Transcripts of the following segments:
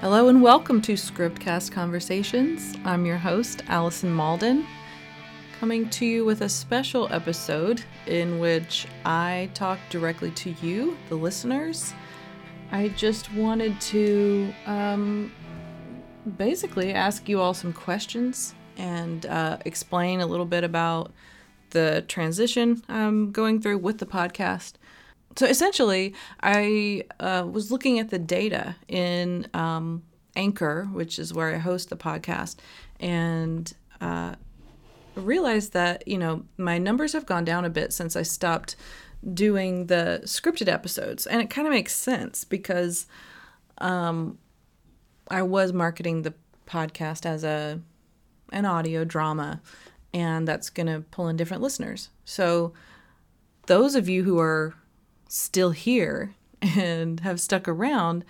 Hello and welcome to Scriptcast Conversations. I'm your host, Alison Malden, coming to you with a special episode in which I talk directly to you, the listeners. I just wanted to um, basically ask you all some questions and uh, explain a little bit about the transition I'm going through with the podcast. So essentially, I uh, was looking at the data in um, Anchor, which is where I host the podcast, and uh, realized that you know my numbers have gone down a bit since I stopped doing the scripted episodes, and it kind of makes sense because um, I was marketing the podcast as a an audio drama, and that's going to pull in different listeners. So those of you who are still here and have stuck around,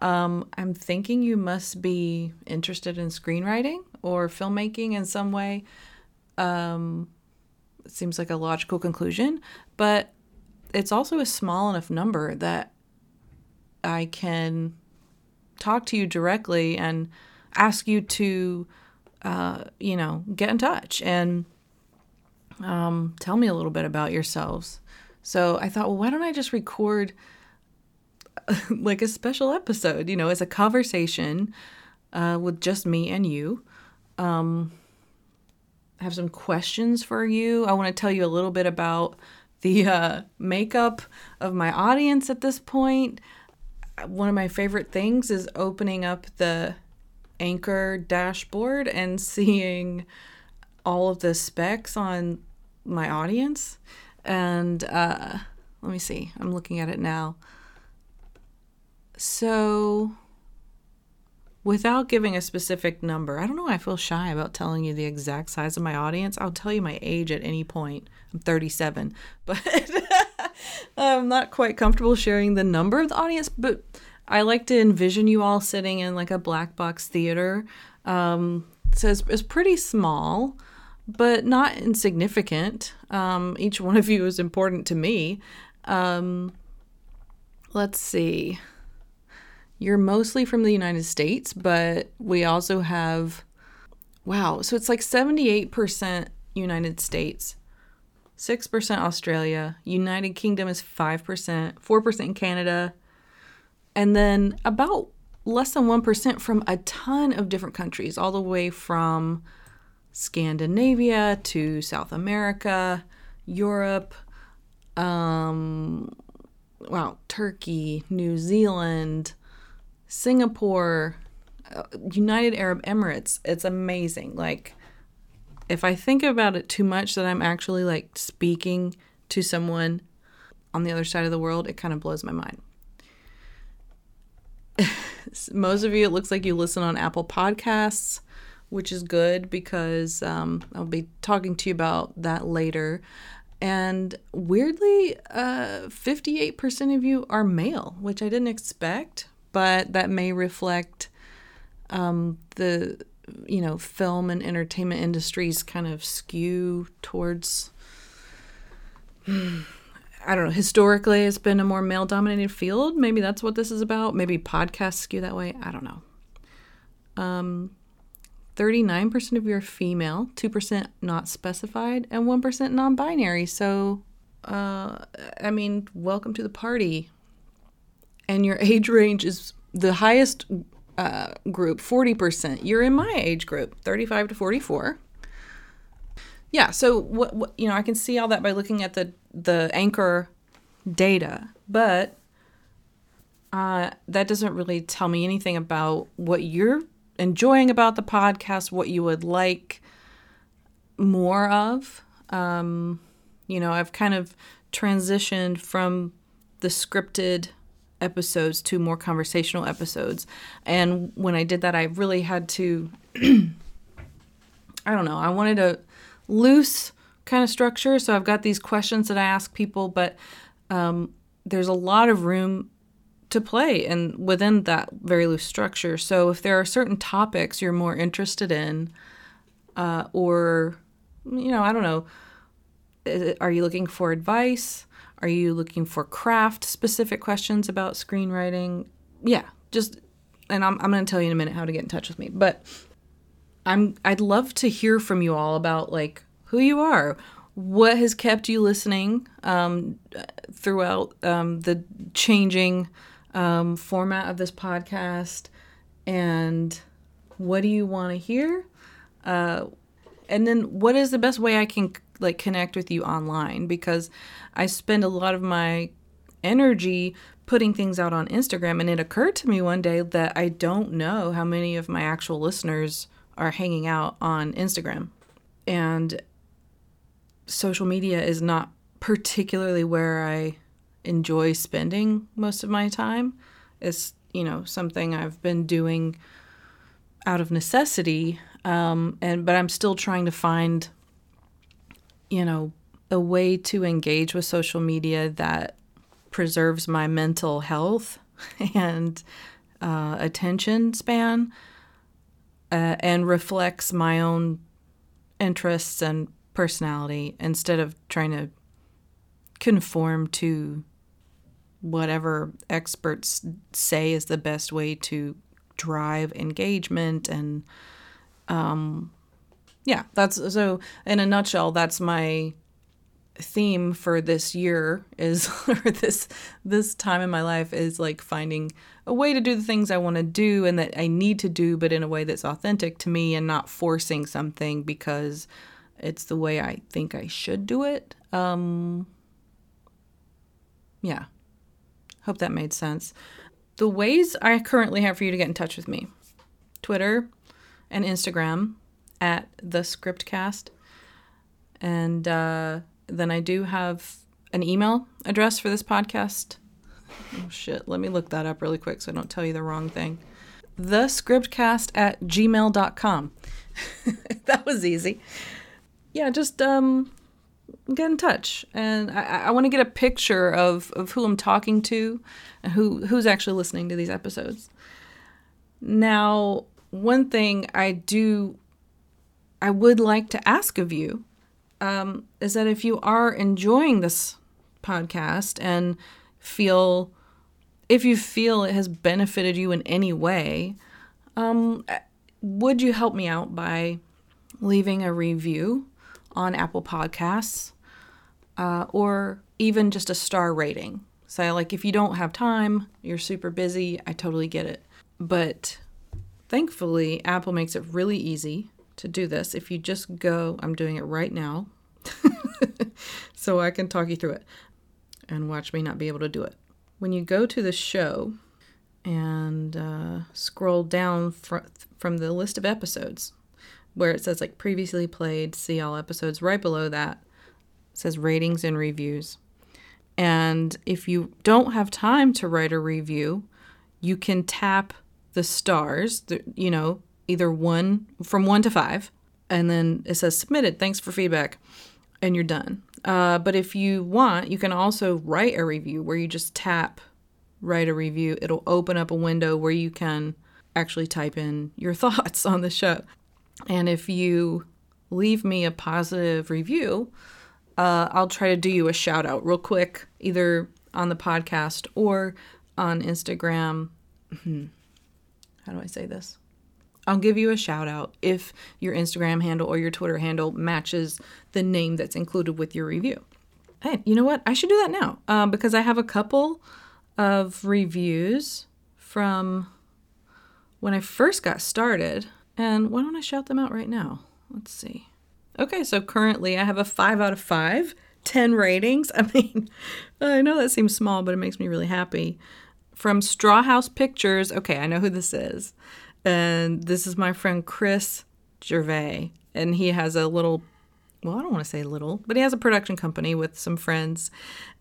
um, I'm thinking you must be interested in screenwriting or filmmaking in some way. Um, it seems like a logical conclusion, but it's also a small enough number that I can talk to you directly and ask you to, uh, you know, get in touch and um, tell me a little bit about yourselves. So I thought, well, why don't I just record like a special episode, you know, as a conversation uh, with just me and you. Um, I have some questions for you. I want to tell you a little bit about the uh, makeup of my audience at this point. One of my favorite things is opening up the Anchor dashboard and seeing all of the specs on my audience. And uh, let me see, I'm looking at it now. So, without giving a specific number, I don't know why I feel shy about telling you the exact size of my audience. I'll tell you my age at any point. I'm 37, but I'm not quite comfortable sharing the number of the audience, but I like to envision you all sitting in like a black box theater. Um, so it's, it's pretty small, but not insignificant. Um, each one of you is important to me. Um, let's see you're mostly from the United States, but we also have, wow, so it's like 78% United States, 6% Australia, United Kingdom is 5%, 4% in Canada, and then about less than 1% from a ton of different countries, all the way from Scandinavia to South America, Europe, um, wow, Turkey, New Zealand, Singapore, uh, United Arab Emirates. It's amazing. Like, if I think about it too much, that I'm actually like speaking to someone on the other side of the world, it kind of blows my mind. Most of you, it looks like you listen on Apple Podcasts, which is good because um, I'll be talking to you about that later. And weirdly, uh, 58% of you are male, which I didn't expect, but that may reflect um, the you know film and entertainment industries kind of skew towards I don't know. Historically, it's been a more male dominated field. Maybe that's what this is about. Maybe podcasts skew that way. I don't know. Um, 39% of you are female, 2% not specified, and 1% non binary. So, uh, I mean, welcome to the party and your age range is the highest uh, group, 40%. You're in my age group, 35 to 44. Yeah, so what, what you know, I can see all that by looking at the the anchor data, but uh, that doesn't really tell me anything about what you're enjoying about the podcast, what you would like more of. Um, you know, I've kind of transitioned from the scripted episodes to more conversational episodes. And when I did that, I really had to, I don't know, I wanted a loose kind of structure. So I've got these questions that I ask people, but um, there's a lot of room to play and within that very loose structure. So if there are certain topics you're more interested in, uh, or, you know, I don't know, are you looking for advice? Are you looking for craft specific questions about screenwriting? Yeah, just and I'm, I'm to tell you in a minute how to get in touch with me, but I'm I'd love to hear from you all about like who you are, what has kept you listening um, throughout um, the changing um, format of this podcast, and what do you want to hear, uh, and then what is the best way I can like connect with you online because I spend a lot of my energy putting things out on Instagram and it occurred to me one day that I don't know how many of my actual listeners are hanging out on Instagram. And social media is not particularly where I enjoy spending most of my time. It's, you know, something I've been doing out of necessity. Um, and but I'm still trying to find, you know, a way to engage with social media that preserves my mental health and uh, attention span uh, and reflects my own interests and personality instead of trying to conform to whatever experts say is the best way to drive engagement and um yeah that's so in a nutshell that's my theme for this year is or this this time in my life is like finding a way to do the things I want to do and that I need to do but in a way that's authentic to me and not forcing something because it's the way I think I should do it. Um yeah. Hope that made sense. The ways I currently have for you to get in touch with me. Twitter and Instagram at the scriptcast and uh then I do have an email address for this podcast. Oh shit, let me look that up really quick so I don't tell you the wrong thing. Thescriptcast at gmail.com. that was easy. Yeah, just um get in touch. And I, I want to get a picture of, of who I'm talking to and who who's actually listening to these episodes. Now, one thing I do I would like to ask of you um, is that if you are enjoying this podcast and feel, if you feel it has benefited you in any way, um, would you help me out by leaving a review on Apple Podcasts uh, or even just a star rating? So, like, if you don't have time, you're super busy, I totally get it. But thankfully, Apple makes it really easy to do this, if you just go, I'm doing it right now, so I can talk you through it and watch me not be able to do it. When you go to the show and uh, scroll down fr- from the list of episodes where it says like previously played, see all episodes, right below that says ratings and reviews. And if you don't have time to write a review, you can tap the stars, you know, either one from one to five, and then it says submitted. Thanks for feedback, and you're done. Uh, but if you want, you can also write a review where you just tap write a review. It'll open up a window where you can actually type in your thoughts on the show. And if you leave me a positive review, uh, I'll try to do you a shout out real quick, either on the podcast or on Instagram. Hmm. How do I say this? I'll give you a shout out if your Instagram handle or your Twitter handle matches the name that's included with your review. Hey, you know what? I should do that now um, because I have a couple of reviews from when I first got started. And why don't I shout them out right now? Let's see. Okay, so currently I have a five out of five, 10 ratings. I mean, I know that seems small, but it makes me really happy. From Strawhouse Pictures. Okay, I know who this is. And this is my friend Chris Gervais. And he has a little, well, I don't want to say little, but he has a production company with some friends.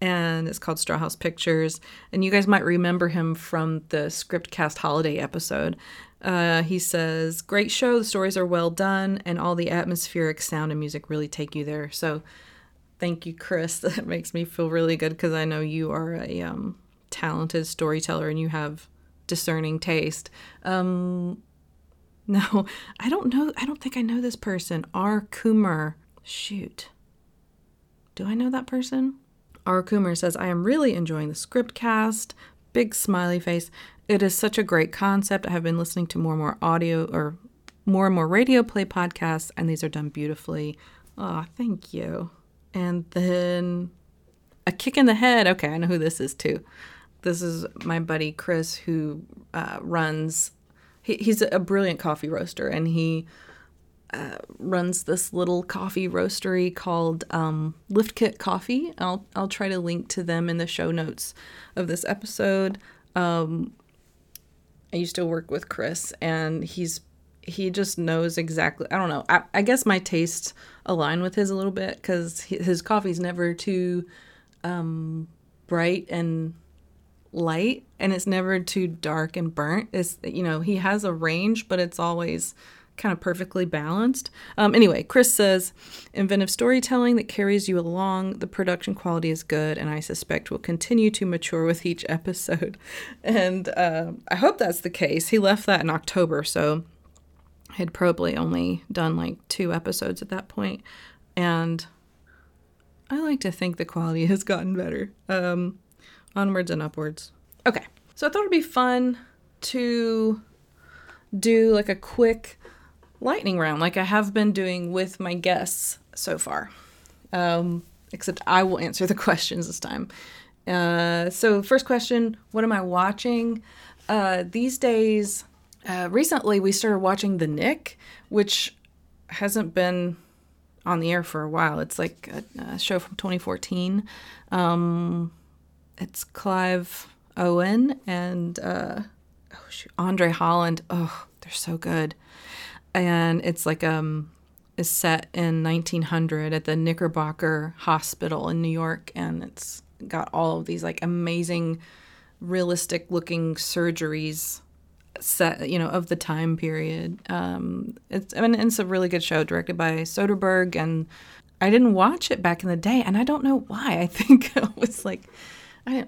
And it's called Strawhouse Pictures. And you guys might remember him from the Scriptcast holiday episode. Uh, he says, Great show. The stories are well done. And all the atmospheric sound and music really take you there. So thank you, Chris. That makes me feel really good because I know you are a um, talented storyteller and you have discerning taste. Um, no, I don't know. I don't think I know this person. R. Coomer. Shoot. Do I know that person? R. Coomer says, I am really enjoying the Scriptcast. big smiley face. It is such a great concept. I have been listening to more and more audio or more and more radio play podcasts, and these are done beautifully. Oh, thank you. And then a kick in the head. Okay, I know who this is too. This is my buddy Chris, who uh, runs. He, he's a brilliant coffee roaster, and he runs this little coffee roastery called um, Liftkit Coffee. I'll I'll try to link to them in the show notes of this episode. Um, I used to work with Chris, and he's he just knows exactly. I don't know. I, I guess my tastes align with his a little bit because his coffee's never too um, bright and light, and it's never too dark and burnt. It's you know he has a range, but it's always kind of perfectly balanced. Um, anyway, Chris says inventive storytelling that carries you along. The production quality is good, and I suspect will continue to mature with each episode. And uh, I hope that's the case. He left that in October, so had probably only done like two episodes at that point. point, and I like to think the quality has gotten better. Um, onwards and upwards. Okay, so I thought it'd be fun to do like a quick lightning round like I have been doing with my guests so far. Um, except I will answer the questions this time. Uh, so, first question What am I watching? Uh, these days, uh, recently we started watching The Knick, which hasn't been on the air for a while. It's like a, a show from 2014. Um, it's Clive Owen and uh, oh shoot, Andre Holland. Oh, they're so good and it's like um is set in 1900 at the Knickerbocker Hospital in New York, and it's got all of these like amazing, realistic looking surgeries set you know of the time period. Um, it's I mean it's a really good show directed by Soderbergh, and I didn't watch it back in the day, and I don't know why. I think it was like I.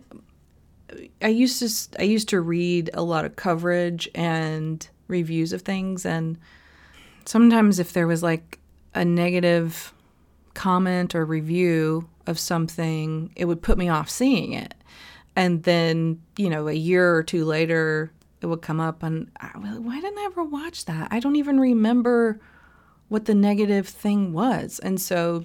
I used to I used to read a lot of coverage and reviews of things and sometimes if there was like a negative comment or review of something, it would put me off seeing it. And then, you know, a year or two later, it would come up and I, why didn't I ever watch that? I don't even remember what the negative thing was. And so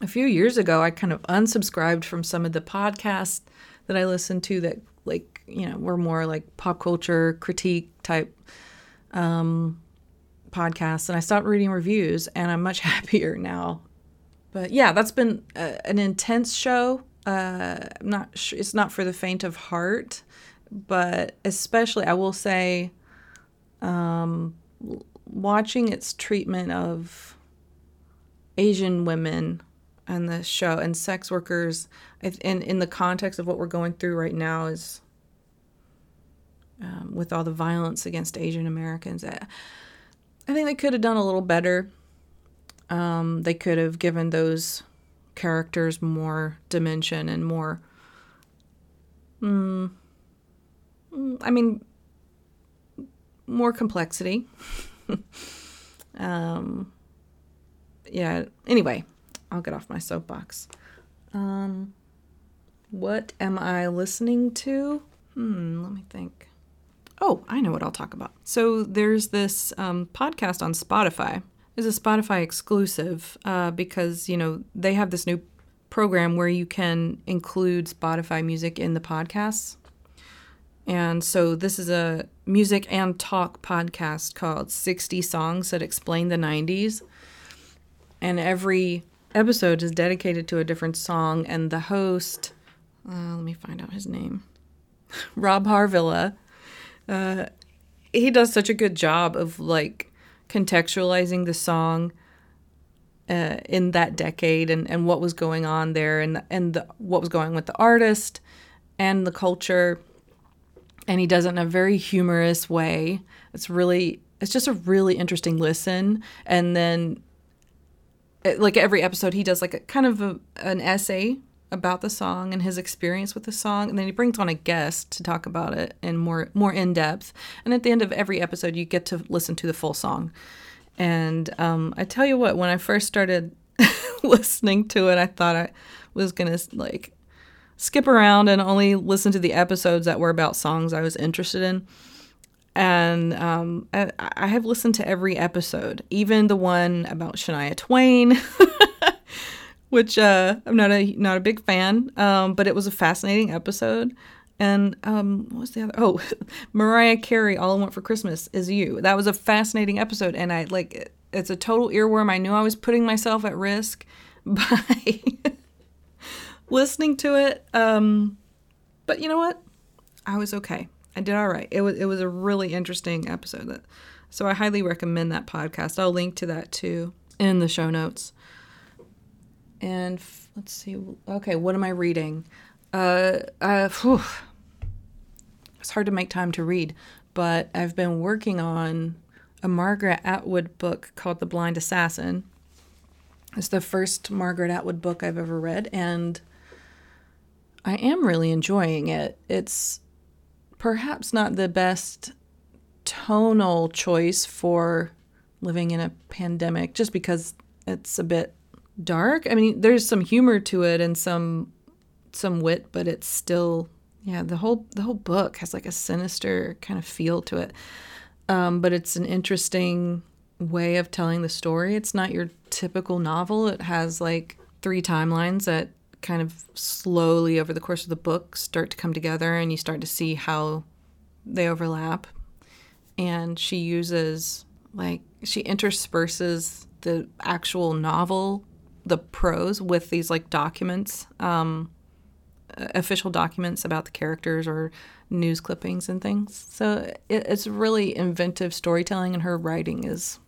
a few years ago, I kind of unsubscribed from some of the podcasts that I listened to that, like, you know, were more like pop culture critique type um, podcasts and I stopped reading reviews and I'm much happier now. But yeah, that's been a, an intense show. Uh, I'm not it's not for the faint of heart, but especially I will say um, watching its treatment of Asian women and the show and sex workers in in the context of what we're going through right now is um, with all the violence against Asian Americans. I think they could have done a little better. Um, they could have given those characters more dimension and more. Mm, mm I mean, more complexity. um, yeah. Anyway, I'll get off my soapbox. Um, what am I listening to? Hmm. Let me think. Oh, I know what I'll talk about. So there's this um, podcast on Spotify. It's a Spotify exclusive uh, because you know they have this new program where you can include Spotify music in the podcasts. And so this is a music and talk podcast called 60 Songs That Explain the 90s. And every episode is dedicated to a different song, and the host, uh, let me find out his name, Rob Harvilla, uh, he does such a good job of like contextualizing the song uh, in that decade and, and what was going on there and and the, what was going with the artist and the culture. And he does it in a very humorous way. It's really it's just a really interesting listen. And then like every episode he does like a kind of a, an essay about the song and his experience with the song and then he brings on a guest to talk about it in more more in depth and at the end of every episode you get to listen to the full song. And um, i tell you what when i first started listening to it i thought i was gonna like skip around and only listen to the episodes that were about songs I was interested in. And um, I, I have listened to every episode, even the one about Shania Twain, which uh, I'm not a not a big fan, um, but it was a fascinating episode. And um, what was the other? Oh, Mariah Carey, "All I Want for Christmas Is You." That was a fascinating episode, and I like it's a total earworm. I knew I was putting myself at risk by listening to it. Um, but you know what? I was okay. I did all right. It was it was a really interesting episode. That, so I highly recommend that podcast. I'll link to that too in the show notes. And f- let's see. Okay, what am I reading? Uh, uh, whew. It's hard to make time to read, but I've been working on a Margaret Atwood book called The Blind Assassin. It's the first Margaret Atwood book I've ever read, and I am really enjoying it. It's perhaps not the best tonal choice for living in a pandemic just because it's a bit dark. I mean, there's some humor to it and some some wit, but it's still yeah, the whole the whole book has like a sinister kind of feel to it. Um, but it's an interesting way of telling the story. It's not your typical novel. It has like three timelines that kind of slowly over the course of the book start to come together and you start to see how they overlap. And she uses, like, she intersperses the actual novel, the prose, with these, like, documents, um, official documents about the characters or news clippings and things. So it, it's really inventive storytelling, and her writing is,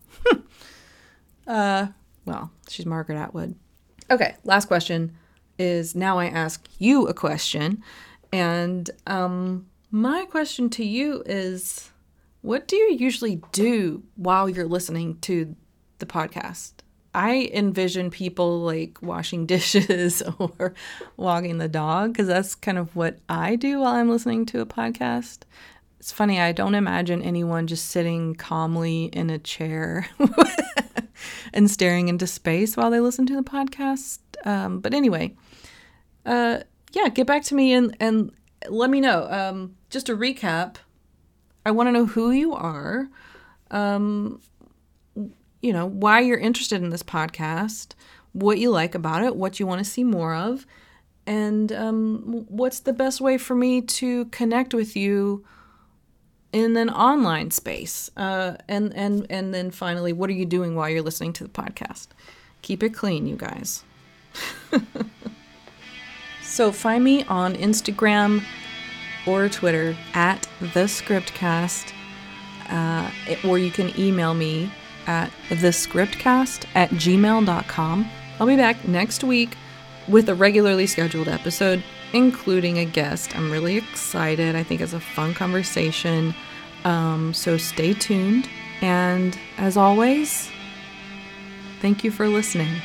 uh, well, she's Margaret Atwood. Okay, last question is now I ask you a question. And um, my question to you is what do you usually do while you're listening to the podcast? I envision people like washing dishes or walking the dog because that's kind of what I do while I'm listening to a podcast. It's funny, I don't imagine anyone just sitting calmly in a chair and staring into space while they listen to the podcast. Um, but anyway, uh, yeah, get back to me and and let me know. Um, just to recap, I want to know who you are. Um, you know why you're interested in this podcast, what you like about it, what you want to see more of, and um, what's the best way for me to connect with you in an online space. Uh, and and and then finally, what are you doing while you're listening to the podcast? Keep it clean, you guys. So find me on Instagram or Twitter at the scriptcast, uh, or you can email me at thescriptcast at gmail.com. I'll be back next week with a regularly scheduled episode, including a guest. I'm really excited. I think it's a fun conversation. Um, so stay tuned. And as always, thank you for listening.